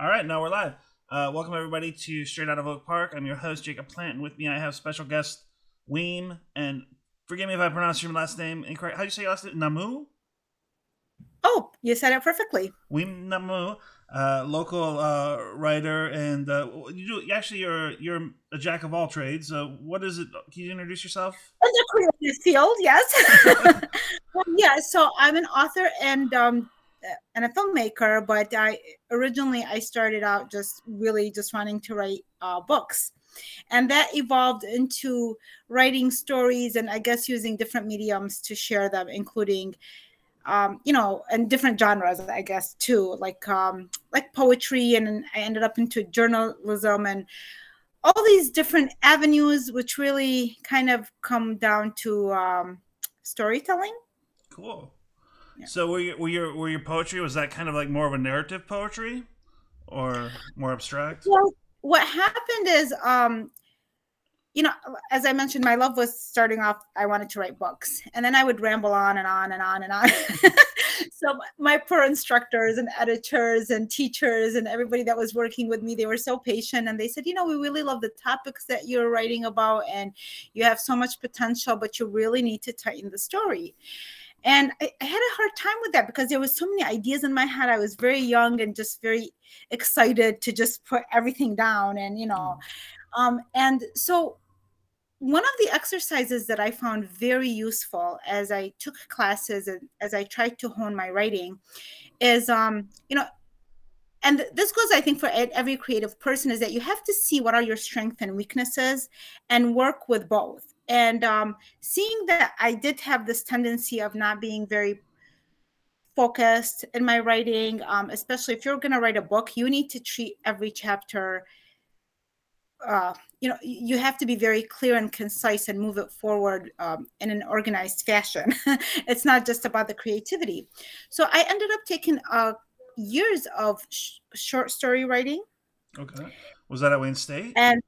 All right, now we're live. Uh, welcome everybody to Straight Out of Oak Park. I'm your host Jacob Plante, and with me I have special guest Weam. And forgive me if I pronounce your last name incorrect. How do you say your last name? Namou. Oh, you said it perfectly. Weam Namou, uh, local uh, writer, and uh, you do actually you're you're a jack of all trades. Uh, what is it? Can you introduce yourself? In the creative field, yes. well, yeah, so I'm an author and um, and a filmmaker, but I originally I started out just really just wanting to write uh, books, and that evolved into writing stories and I guess using different mediums to share them, including. Um, you know, and different genres, I guess, too, like um, like poetry, and I ended up into journalism and all these different avenues, which really kind of come down to um, storytelling. Cool. So were your, were your were your poetry was that kind of like more of a narrative poetry, or more abstract? Well, what happened is, um, you know, as I mentioned, my love was starting off. I wanted to write books, and then I would ramble on and on and on and on. so my poor instructors and editors and teachers and everybody that was working with me, they were so patient, and they said, you know, we really love the topics that you're writing about, and you have so much potential, but you really need to tighten the story and I, I, had a hard time with that because there was so many ideas in my head. I was very young and just very excited to just put everything down and you know. Mm. um, and so one of the exercises that i found very useful as i took classes and as i tried to hone my writing is um, you know and this goes i think for every creative person is that you have to see what are your strengths and weaknesses and work with both and um, seeing that i did have this tendency of not being very focused in my writing um, especially if you're going to write a book you need to treat every chapter uh, you know you have to be very clear and concise and move it forward um, in an organized fashion. It's not just about the creativity. So i ended up taking uh, years of sh- short story writing. Okay. Was that at wayne state? And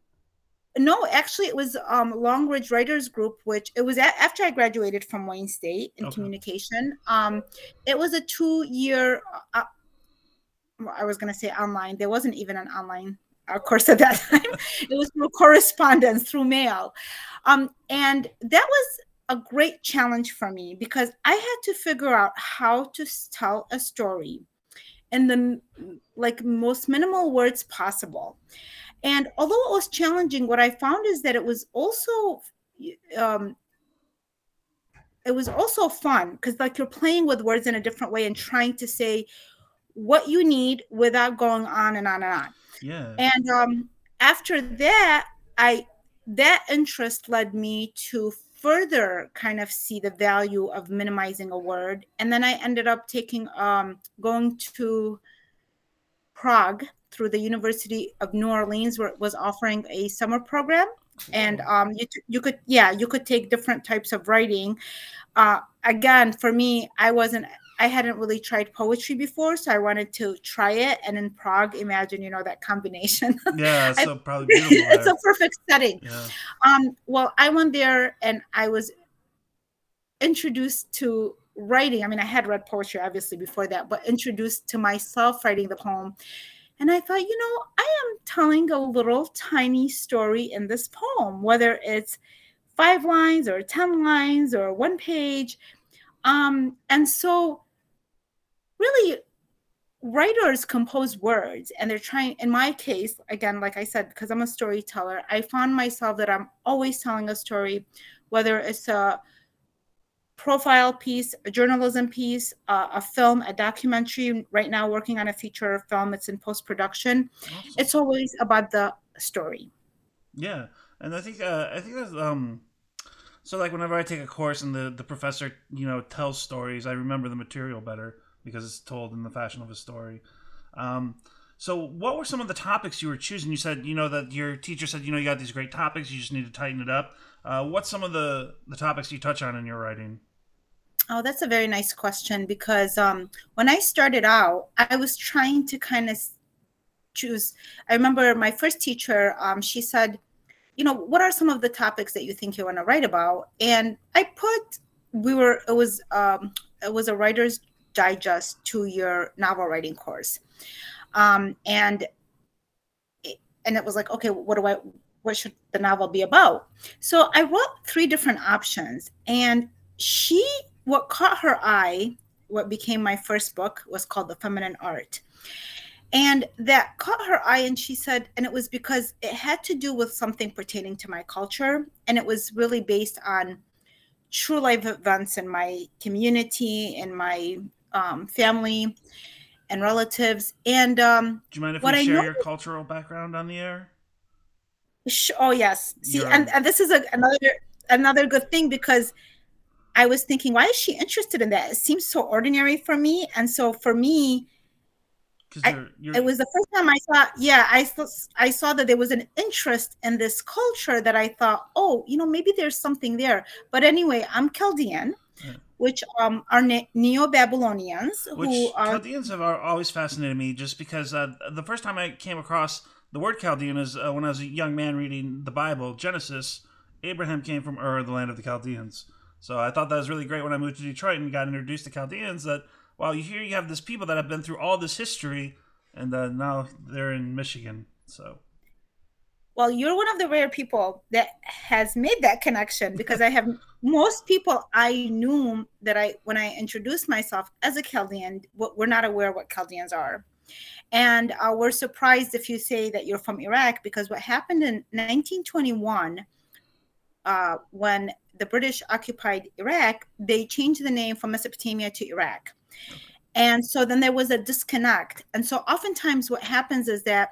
no, actually, it was um, Long Ridge Writers Group, which it was a- after I graduated from Wayne State in okay. communication. Um, it was a two-year. Uh, I was going to say online. There wasn't even an online uh, course at that time. it was through correspondence, through mail, um, and that was a great challenge for me because I had to figure out how to tell a story in the like most minimal words possible and although it was challenging, what I found is that it was also um, it was also fun because like you're playing with words in a different way and trying to say what you need without going on and on and on. Yeah. And um, after that, I that interest led me to further kind of see the value of minimizing a word and then i ended up taking um going to prague through the University of New Orleans, where it was offering a summer program. And um, you, you could, yeah, you could take different types of writing. Uh, again, for me, I wasn't, I hadn't really tried poetry before, so I wanted to try it. And in Prague, imagine, you know, that combination. Yeah, so probably beautiful. it's a perfect setting. Yeah. Um, well, I went there and I was introduced to writing. I mean, I had read poetry obviously before that, but introduced to myself writing the poem and I thought, you know, I am telling a little tiny story in this poem, whether it's five lines or 10 lines or one page. Um, and so, really, writers compose words and they're trying, in my case, again, like I said, because I'm a storyteller, I found myself that I'm always telling a story, whether it's a profile piece, a journalism piece, uh, a film, a documentary. Right now, working on a feature film. It's in post production. Awesome. It's always about the story. Yeah, and I think uh, I think that's um. So like whenever I take a course and the the professor you know tells stories, I remember the material better because it's told in the fashion of a story. Um, so what were some of the topics you were choosing? You said you know that your teacher said you know you got these great topics, you just need to tighten it up. Uh, what's some of the the topics you touch on in your writing? Oh, that's a very nice question because um, when I started out, I was trying to kind of choose. I remember my first teacher, um, she said, you know, what are some of the topics that you think you want to write about? And I put, we were, it was, um, it was a writer's digest to your novel writing course um, and and it was like okay what do i what should the novel be about so i wrote three different options and she what caught her eye what became my first book was called the feminine art. And that caught her eye and she said and it was because it had to do with something pertaining to my culture and it was really based on true life events in my community in my um, family and relatives. And um do you mind if we share your cultural background on the air? Oh yes. See and, and this is a, another another good thing because i was thinking why is she interested in that it seems so ordinary for me and so for me I, it was the first time I saw, yeah, I saw, I saw that there was an interest in this culture that I thought, oh, you know, maybe there's something there. But anyway, I'm Chaldean, yeah. which um, are ne- Neo Babylonians. Which who are, Chaldeans have always fascinated me just because uh, the first time I came across the word Chaldean is uh, when I was a young man reading the Bible, Genesis. Abraham came from Ur, the land of the Chaldeans. So I thought that was really great when I moved to Detroit and got introduced to Chaldeans that wow, you hear you have this people that have been through all this history, and uh, now they're in Michigan. So, well, you're one of the rare people that has made that connection because I have most people I knew that I when I introduced myself as a Chaldean, we're not aware what Chaldeans are. And uh, we're surprised if you say that you're from Iraq because what happened in 1921, uh, when the British occupied Iraq, they changed the name from Mesopotamia to Iraq. And so then there was a disconnect. And so oftentimes what happens is that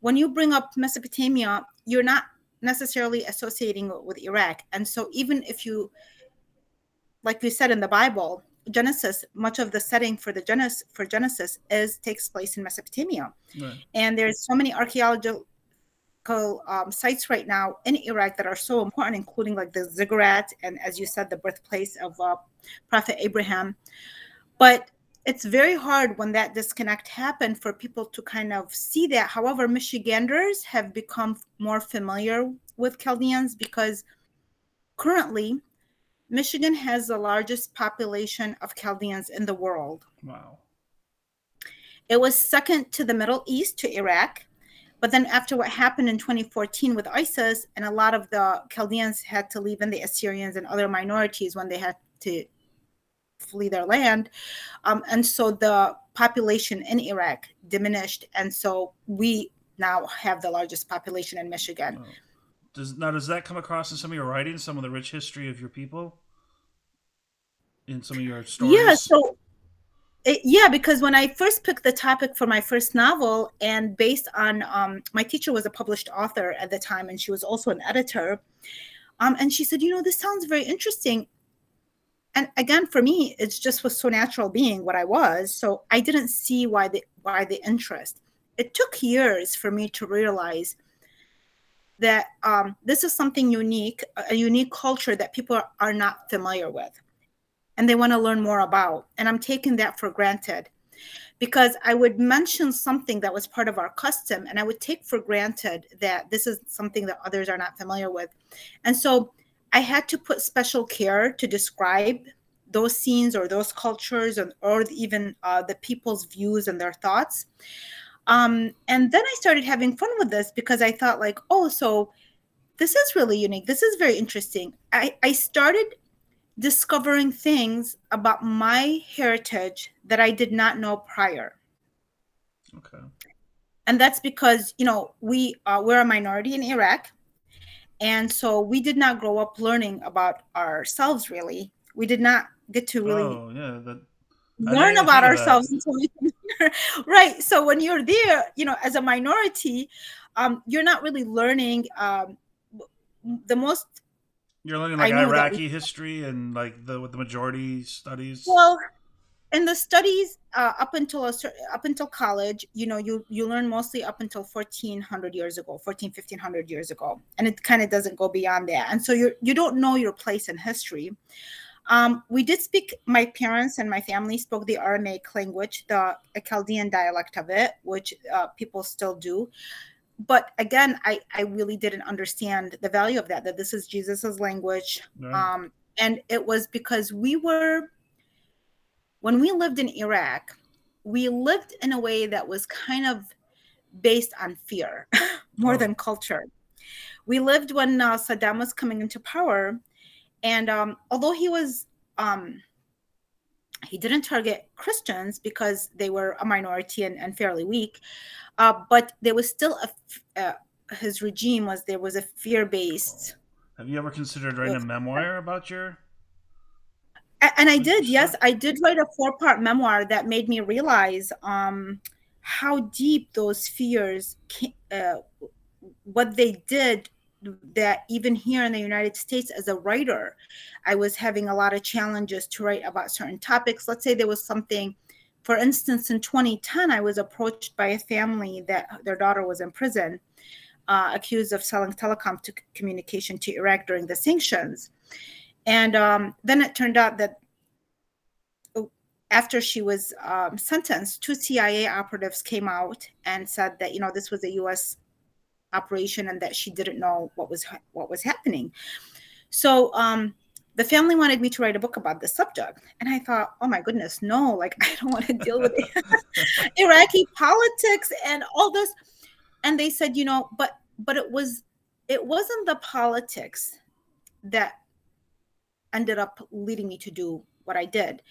when you bring up Mesopotamia, you're not necessarily associating it with Iraq. And so even if you, like we said in the Bible, Genesis, much of the setting for the Genesis for Genesis is takes place in Mesopotamia, right. and there's so many archaeological um, sites right now in Iraq that are so important, including like the ziggurat and, as you said, the birthplace of uh, Prophet Abraham. But it's very hard when that disconnect happened for people to kind of see that. However, Michiganders have become more familiar with Chaldeans because currently Michigan has the largest population of Chaldeans in the world. Wow. It was second to the Middle East to Iraq. But then, after what happened in 2014 with ISIS, and a lot of the Chaldeans had to leave, and the Assyrians and other minorities when they had to flee their land. Um, and so the population in Iraq diminished. And so we now have the largest population in Michigan. Oh. Does now does that come across in some of your writing, some of the rich history of your people? In some of your stories? Yeah, so it, yeah, because when I first picked the topic for my first novel, and based on um, my teacher was a published author at the time, and she was also an editor. Um, and she said, you know, this sounds very interesting and again for me it's just was so natural being what i was so i didn't see why the why the interest it took years for me to realize that um, this is something unique a unique culture that people are not familiar with and they want to learn more about and i'm taking that for granted because i would mention something that was part of our custom and i would take for granted that this is something that others are not familiar with and so I had to put special care to describe those scenes or those cultures and, or even uh, the people's views and their thoughts. Um, and then I started having fun with this because I thought like, oh, so this is really unique. This is very interesting. I, I started discovering things about my heritage that I did not know prior. Okay. And that's because, you know, we uh, we're a minority in Iraq and so we did not grow up learning about ourselves really we did not get to really oh, yeah, that, learn about ourselves until we right so when you're there you know as a minority um, you're not really learning um, the most you're learning like iraqi we, history and like the the majority studies? Well in the studies uh, up until a, up until college you know you you learn mostly up until 1400 years ago 14 1500 years ago and it kind of doesn't go beyond that. And so you you don't know your place in history. Um, we did speak my parents and my family spoke the aramaic language the chaldean dialect of it which uh, people still do but again I, I really didn't understand the value of that that this is jesus's language um, and it was because we were when we lived in Iraq, we lived in a way that was kind of based on fear more oh. than culture. We lived when uh, Saddam was coming into power, and um, although he was um, he didn't target Christians because they were a minority and, and fairly weak, uh, but there was still a uh, his regime was there was a fear based. Have you ever considered writing a memoir about your? And I did, yes, I did write a four part memoir that made me realize um, how deep those fears, uh, what they did that even here in the United States as a writer, I was having a lot of challenges to write about certain topics. Let's say there was something, for instance, in 2010, I was approached by a family that their daughter was in prison, uh, accused of selling telecom to communication to Iraq during the sanctions. And um, then it turned out that oh, after she was um, sentenced, two CIA operatives came out and said that you know this was a U.S operation and that she didn't know what was what was happening. So um the family wanted me to write a book about the subject. And i thought oh my goodness no like i don't want to deal with iraqi politics and all this. And they said you know but but it was it wasn't the politics that ended up leading me to do what i did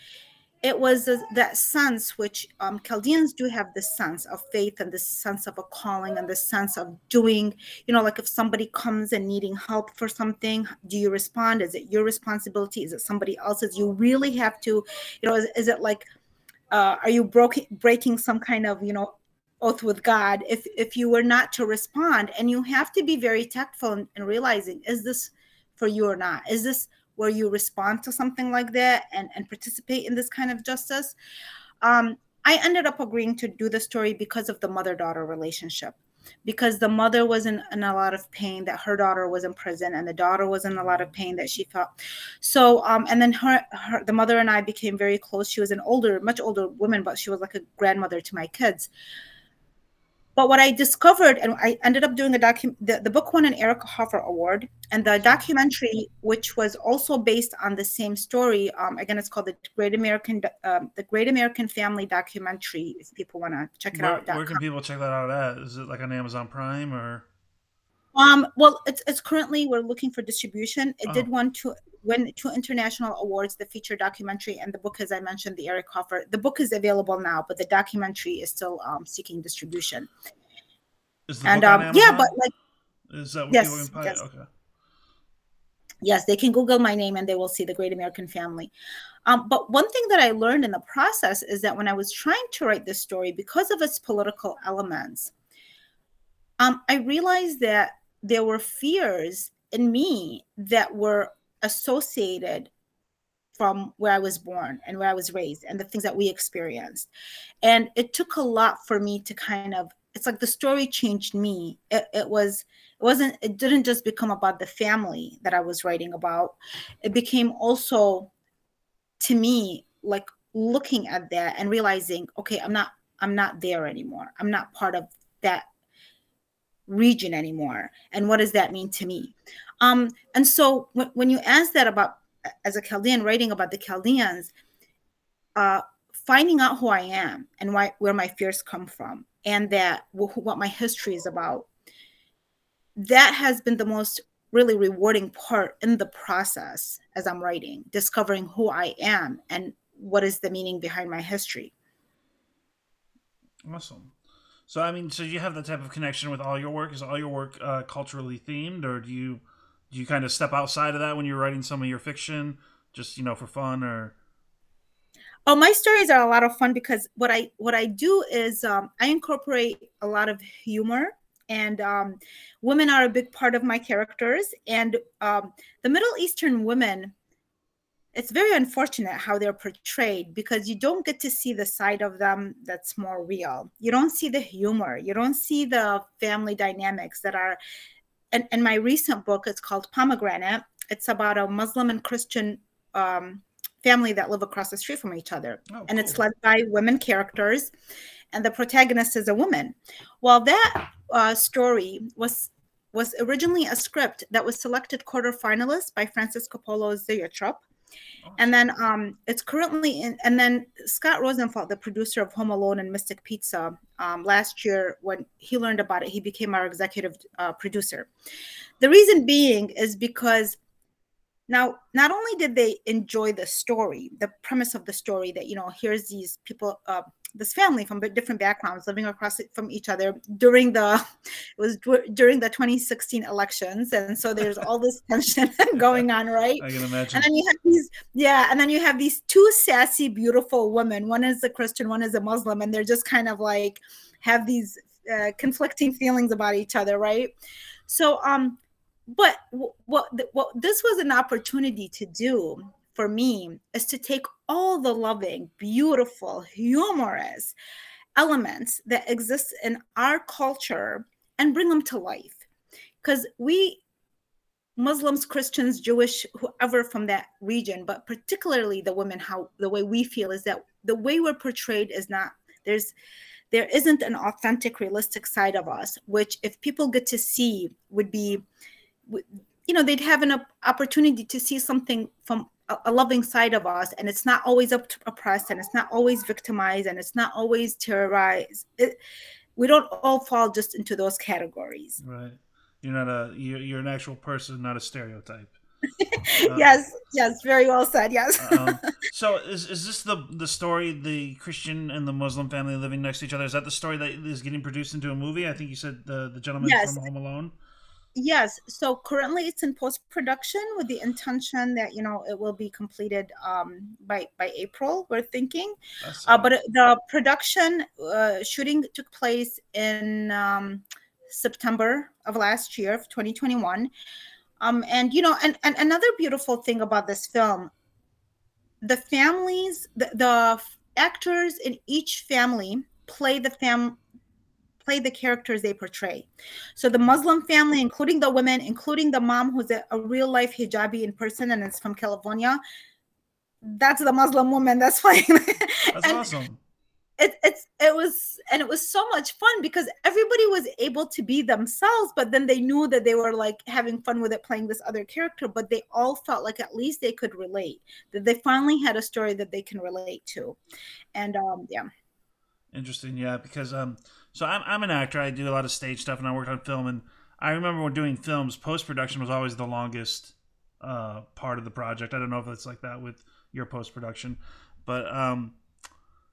it was that sense which um, Chaldeans do have this sense of faith and this sense of a calling and this sense of doing, you know, like if somebody comes and needing help for something, do you respond? Is it your responsibility? Is it somebody else's? You really have to, you know, is, is it like, uh, are you broke, breaking some kind of, you know, oath with God if if you were not to respond? And you have to be very tactful in realizing, is this for you or not? Is this where you respond to something like that and, and participate in this kind of justice. Um, I ended up agreeing to do the story because of the mother daughter relationship. Because the mother was in, in, a lot of pain that her daughter was in prison, and the daughter was in a lot of pain that she felt. So, um, and then her, her, the mother and I became very close. She was an older, much older woman, but she was like a grandmother to my kids. But what I discovered, and I ended up doing a document, the, the book won an Eric Hoffer Award, and the documentary, which was also based on the same story, um, again, it's called the Great American, um, the Great American Family Documentary. If people want to check it where, out, where can people check that out at? Is it like on Amazon Prime or? Um, well, it's, it's currently we're looking for distribution. It oh. did to win two international awards, the feature documentary and the book, as I mentioned, the Eric Hoffer. The book is available now, but the documentary is still um, seeking distribution. and um, yeah, but like, is that what yes, yes. Okay. Yes, they can Google my name and they will see the Great American Family. Um, but one thing that I learned in the process is that when I was trying to write this story, because of its political elements, um, I realized that there were fears in me that were associated from where I was born and where I was raised and the things that we experienced. And it took a lot for me to kind of it's like the story changed me. It, it was it wasn't it didn't just become about the family that I was writing about. It became also to me like looking at that and realizing okay, I'm not I'm not there anymore. I'm not part of that region anymore and what does that mean to me? Um and so w- when you ask that about as a chaldean writing about the chaldeans uh finding out who i am and why where my fears come from and that what my history is about that has been the most really rewarding part in the process as i'm writing discovering who i am and what is the meaning behind my history. Awesome so I mean, so you have that type of connection with all your work. Is all your work uh, culturally themed, or do you do you kind of step outside of that when you're writing some of your fiction, just you know for fun or? Oh, my stories are a lot of fun because what I what I do is um, I incorporate a lot of humor and um, women are a big part of my characters and um, the middle eastern women it's very unfortunate how they're portrayed because you don't get to see the side of them that's more real. You don't see the humor. You don't see the family dynamics that are. And, in my recent book, it's called Pomegranate. It's about a Muslim and Christian um, family that live across the street from each other, oh, and it's led by women characters, and the protagonist is a woman. Well, that uh, story was was originally a script that was selected quarter finalist by Francis Coppola's Zoetrope And then um, it's currently in, and then Scott Rosenfelt, the producer of Home Alone and Mystic Pizza, um, last year when he learned about it, he became our executive uh, producer. The reason being is because now, not only did they enjoy the story, the premise of the story that, you know, here's these people, uh, this family from different backgrounds living across from each other during the, it was during the 2016 elections. And so there's all this tension going on, right? I can imagine. And then you have these, yeah, and then you have these two sassy, beautiful women. One is a Christian, one is a Muslim, and they're just kind of like have these uh, conflicting feelings about each other, right? So, um, but what what this was an opportunity to do for me is to take all the loving beautiful humorous elements that exist in our culture and bring them to life. Because we muslims christians jewish whoever from that region but particularly the women how the way we feel is that the way we're portrayed is not there's there isn't an authentic realistic side of us which if people get to see would be you know they'd have an opportunity to see something from a, a loving side of us and it's not always up to oppressed and it's not always victimized and it's not always terrorized it, we don't all fall just into those categories. Right. You're not a you're, you're an actual person not a stereotype. Uh, yes yes very well said yes. Um, so is, is this the the story the christian and the muslim family living next to each other? Is that the story that is getting produced into a movie? I think you said the the gentleman yes. from home alone Yes. So currently it's in post production with the intention that you know it will be completed um, by by April. We're thinking, uh, but the production uh, shooting took place in um, September of last year, of 2021. Um, and you know, and, and another beautiful thing about this film, the families, the, the actors in each family play the fam play the characters they portray. So the Muslim family, including the women, including the mom who's a, a real life hijabi in person and is from California, that's the Muslim woman that's playing. That's and awesome. It, it's it was and it was so much fun because everybody was able to be themselves but then they knew that they were like having fun with it playing this other character but they all felt like at least they could relate that they finally had a story that they can relate to and um yeah interesting yeah because um so I'm, I'm an actor. I do a lot of stage stuff, and I worked on film. And I remember when doing films, post production was always the longest uh, part of the project. I don't know if it's like that with your post production, but um,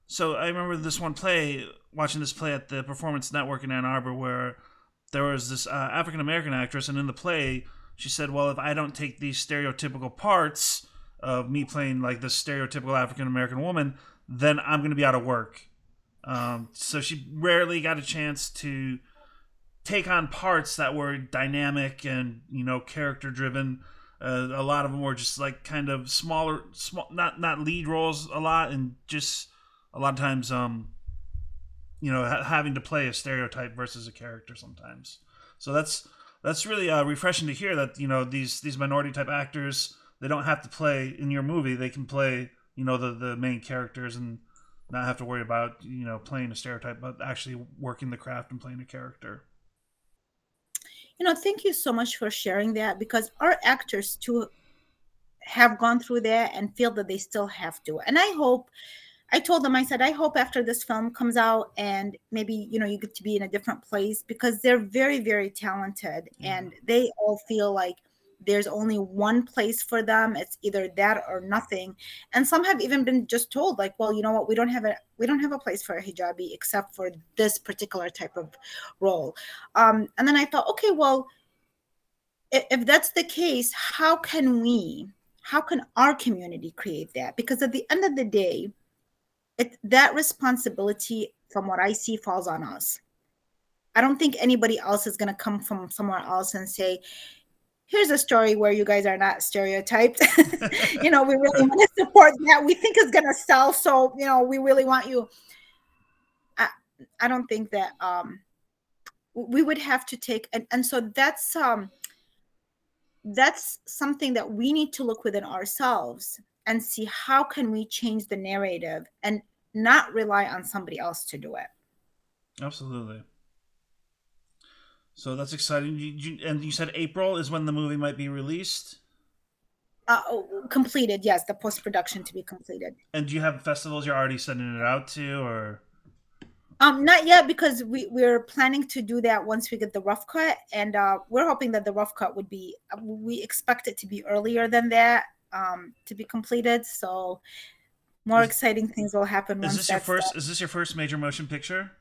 so I remember this one play, watching this play at the Performance Network in Ann Arbor, where there was this uh, African American actress, and in the play, she said, "Well, if I don't take these stereotypical parts of me playing like this stereotypical African American woman, then I'm going to be out of work." Um, so she rarely got a chance to take on parts that were dynamic and you know character driven. Uh, a lot of them were just like kind of smaller, small, not not lead roles a lot, and just a lot of times, um, you know, ha- having to play a stereotype versus a character sometimes. So that's that's really uh, refreshing to hear that you know these these minority type actors they don't have to play in your movie; they can play you know the the main characters and not have to worry about you know playing a stereotype but actually working the craft and playing a character. You know thank you so much for sharing that because our actors too have gone through that and feel that they still have to. And i hope i told them i said i hope after this film comes out and maybe you know you get to be in a different place because they're very very talented mm-hmm. and they all feel like there's only one place for them. It's either that or nothing. And some have even been just told like well you know what? We don't have a we don't have a place for a hijabi except for this particular type of role. Um, and then i thought okay well if, if that's the case how can we how can our community create that? Because at the end of the day it, that responsibility from what i see falls on us. I don't think anybody else is going to come from somewhere else and say, here's a story where you guys are not stereotyped. you know, we really want to support that. We think it's going to sell. So, you know, we really want you. I, I don't think that um, we would have to take, and, and so that's, um, that's something that we need to look within ourselves and see how can we change the narrative and not rely on somebody else to do it. Absolutely. So that's exciting. You, you, and you said April is when the movie might be released. Uh, completed, yes, the post production to be completed. And do you have festivals you're already sending it out to, or? Um, not yet because we we're planning to do that once we get the rough cut, and uh, we're hoping that the rough cut would be. Uh, we expect it to be earlier than that um, to be completed. So more is, exciting things will happen. Is this your first? Is this your first major motion picture?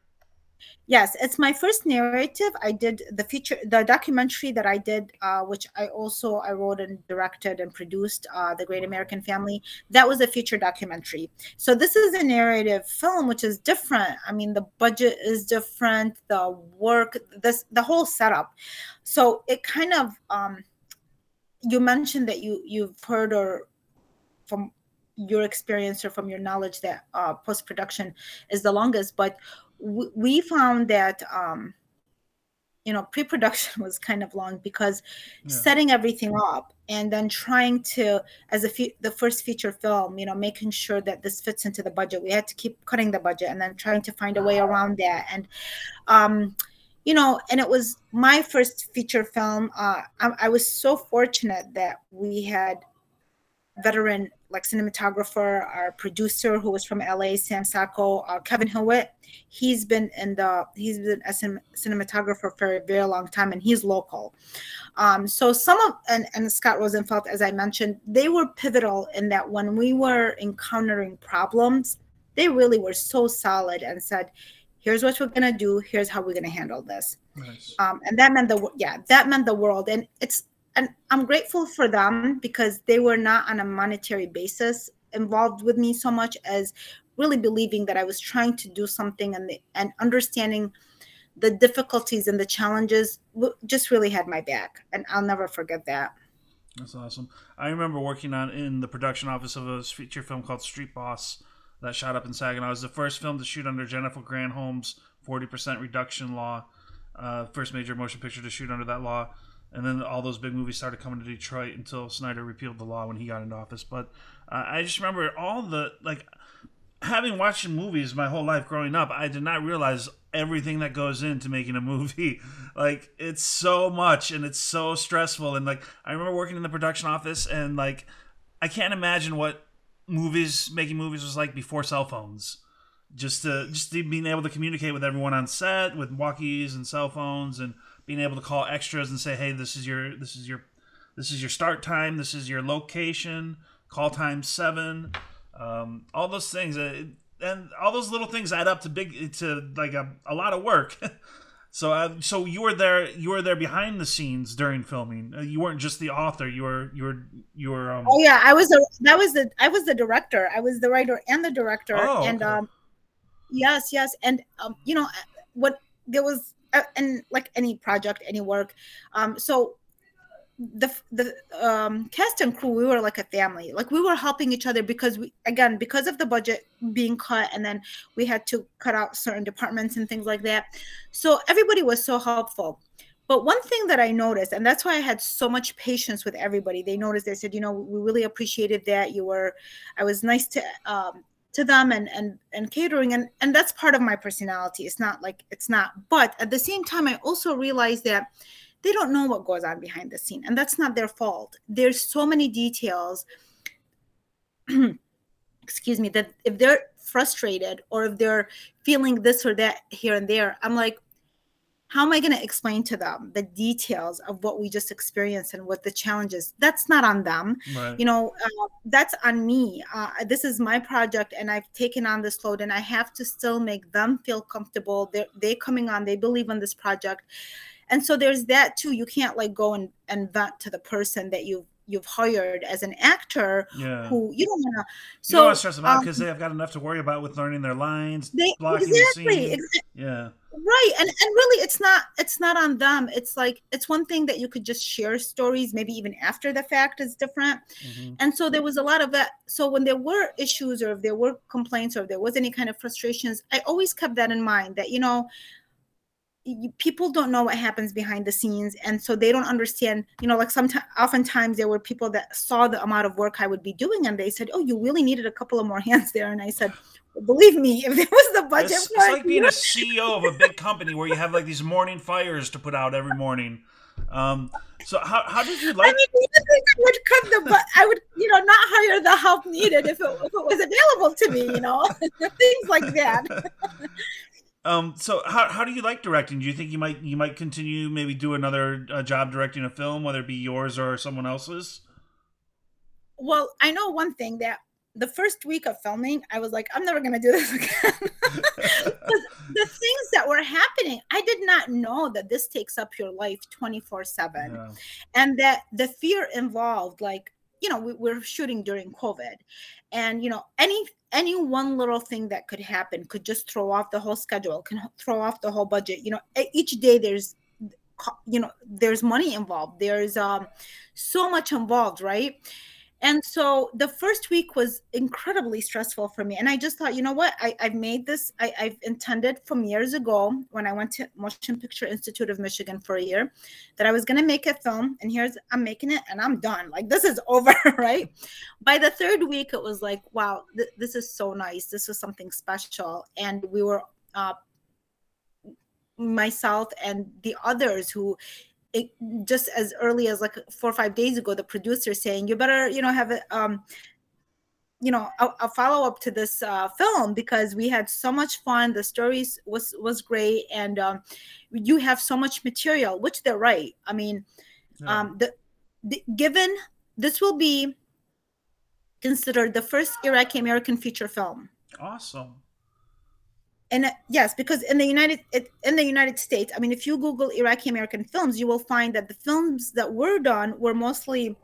Yes, it's my first narrative. I did the feature, the documentary that I did, uh, which I also I wrote and directed and produced, uh, the Great American Family. That was a feature documentary. So this is a narrative film, which is different. I mean, the budget is different, the work, this the whole setup. So it kind of, um, you mentioned that you you've heard or from your experience or from your knowledge that uh, post production is the longest, but we found that um, you know pre-production was kind of long because yeah. setting everything up and then trying to as a fe- the first feature film you know making sure that this fits into the budget we had to keep cutting the budget and then trying to find a way around that and um you know and it was my first feature film uh I, I was so fortunate that we had veteran like cinematographer, our producer who was from LA, Sam Sacco, uh, Kevin Hewitt. He's been in the he's been a cinematographer for a very long time, and he's local. Um, so some of and, and Scott Rosenfelt, as I mentioned, they were pivotal in that when we were encountering problems, they really were so solid and said, "Here's what we're gonna do. Here's how we're gonna handle this." Nice. Um, and that meant the yeah that meant the world, and it's and I'm grateful for them because they were not on a monetary basis involved with me so much as really believing that I was trying to do something and the, and understanding the difficulties and the challenges just really had my back and I'll never forget that. That's awesome. I remember working on in the production office of a feature film called Street Boss that shot up in Saginaw. It was the first film to shoot under Jennifer Granholm's 40% reduction law. Uh, first major motion picture to shoot under that law and then all those big movies started coming to Detroit until Snyder repealed the law when he got into office. But uh, I just remember all the like having watched movies my whole life growing up. I did not realize everything that goes into making a movie. like it's so much and it's so stressful. And like I remember working in the production office and like I can't imagine what movies making movies was like before cell phones just to just being able to communicate with everyone on set with walkies and cell phones and being able to call extras and say, "Hey, this is your this is your this is your start time. This is your location. Call time seven. Um, all those things, uh, and all those little things add up to big to like a, a lot of work. so, uh, so you were there. You were there behind the scenes during filming. Uh, you weren't just the author. You were you were you were. Um... Oh yeah, I was. A, that was the. I was the director. I was the writer and the director. Oh, and okay. um, yes, yes, and um, you know what? There was and like any project, any work. Um, so the the um, cast and crew, we were like a family. Like we were helping each other because we again because of the budget being cut, and then we had to cut out certain departments and things like that. So everybody was so helpful. But one thing that I noticed, and that's why I had so much patience with everybody, they noticed, they said, you know, we really appreciated that. You were, I was nice to um, to them and and and catering and and that's part of my personality. It's not like it's not but at the same time i also realize that they don't know what goes on behind the scene and that's not their fault. There's so many details excuse me that if they're frustrated or if they're feeling this or that here and there i'm like how am I going to explain to them the details of what we just experienced and what the challenges? That's not on them. Right. You know, uh, that's on me. Uh, this is my project, and I've taken on this load, and I have to still make them feel comfortable. They're they coming on. They believe in this project, and so there's that too. You can't like go and, and vent to the person that you've you've hired as an actor yeah. who you don't want to so you don't want to stress them out because um, they've got enough to worry about with learning their lines they, blocking exactly, the. Exactly. yeah right and and really it's not it's not on them it's like it's one thing that you could just share stories maybe even after the fact is different mm-hmm. and so there was a lot of that so when there were issues or if there were complaints or if there was any kind of frustrations i always kept that in mind that you know you, people don't know what happens behind the scenes and so they don't understand you know like sometimes oftentimes there were people that saw the amount of work i would be doing and they said oh you really needed a couple of more hands there and i said believe me, if there was the budget It's, it's like being a CEO of a big company where you have like these morning fires to put out every morning. Um, so how, how did you like? I mean, I would cut the, but I would, you know, not hire the help needed if it, if it was available to me, you know, things like that. Um, so how, how do you like directing? Do you think you might you might continue maybe do another uh, job directing a film, whether it be yours or someone else's? Well, I know one thing that the first week of filming, I was like, I'm never going to do this again. the things that were happening, I did not know that this takes up your life 24 7. And that the fear involved like you know we, we're shooting during covid. And you know any any one little thing that could happen could just throw off the whole schedule can throw off the whole budget. You know each day there's you know there's money involved. There's um so much involved right and so the first week was incredibly stressful for me and i just thought you know what I, i've made this I, i've intended from years ago when i went to motion picture institute of michigan for a year that I was going to make a film and here's I'm making it and I'm done. Like this is over, right? By the third week it was like, wow, th- this is so nice. This was something special and we were uh myself and the others who it, just as early as like 4 or 5 days ago the producer saying you better, you know, have a um you know a, a follow up to this uh, film because we had so much fun the stories was was great and um, you have so much material which they're right i mean Yeah. um, the, the given this will be considered the first iraqi american feature film awesome. And uh, yes because in the united it, in the united states i mean if you google iraqi american films you will find that the films that were done were mostly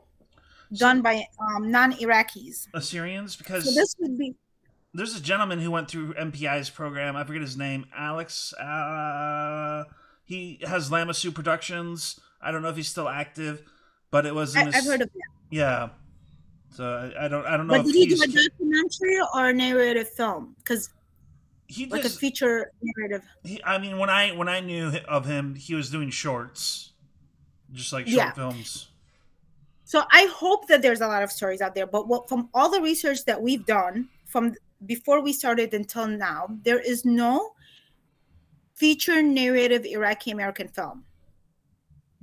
done by um, non-iraqis Assyrians, because so this would be there's a gentleman who went through MPI's program. I forget his name. Alex. Uh, he has lamassu Productions. I don't know if he's still active, but it was. I, his, i've heard of that Yeah. So I, I don't. I don't know but if did he do a documentary or a narrative film because he like a feature narrative He, I mean, when I when I knew of him, he was doing shorts, just like short Yeah. films. So I hope that there's a lot of stories out there. But what, from all the research that we've done from before we started until now, there is no feature narrative Iraqi American film.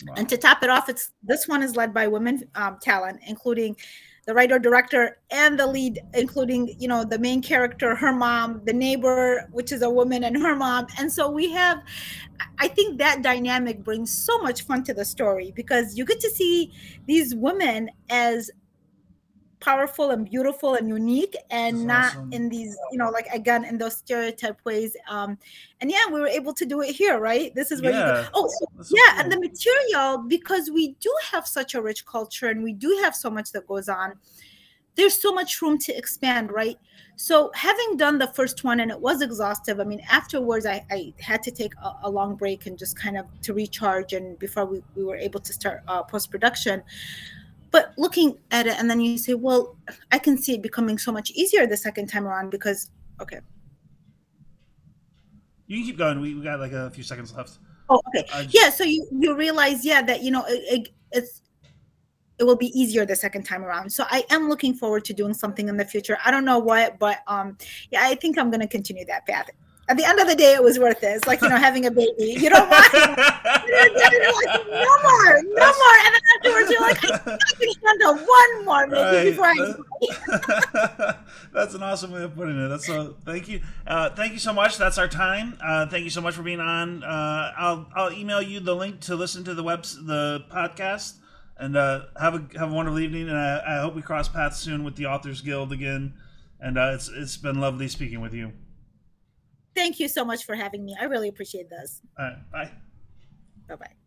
Wow. And to top it off, it's this one is led by women um, talent, including the writer director and the lead, including you know the main character, her mom, the neighbor, which is a woman, and her mom. And so we have, I think that dynamic brings so much fun to the story because you get to see these women as powerful and beautiful and unique and That's not awesome. in these you know like again in those stereotype ways. Um and yeah we were able to do it here right? This is where you go oh so That's so yeah and the material because we do have such a rich culture and we do have so much that goes on there's so much room to expand right? So having done the first one and it was exhaustive i mean afterwards i, I had to take a, a long break and just kind of to recharge and before we, we were able to start uh, post-production but looking at it and then you say well i can see it becoming so much easier the second time around because okay. You can keep going. We, we got like a few seconds left. oh okay. Just- yeah so you you realize yeah that you know it, it, it's it will be easier the second time around. So i am looking forward to doing something in the future. I don't know what but um yeah i think i'm going to continue that path at the end of the day it was worth it it's like you know having a baby you don't want like, no more no more and then afterwards you're like i can handle one more maybe Right. before i That's an awesome way of putting it. That's so. Thank you. Uh, thank you so much. That's our time. Uh, thank you so much for being on. Uh, I'll I'll email you the link to listen to the webs the podcast. And uh, have a have a wonderful evening. And I, I hope we cross paths soon with the Authors Guild again. And uh, it's it's been lovely speaking with you. Thank you so much for having me. I really appreciate this. All right, bye. bye bye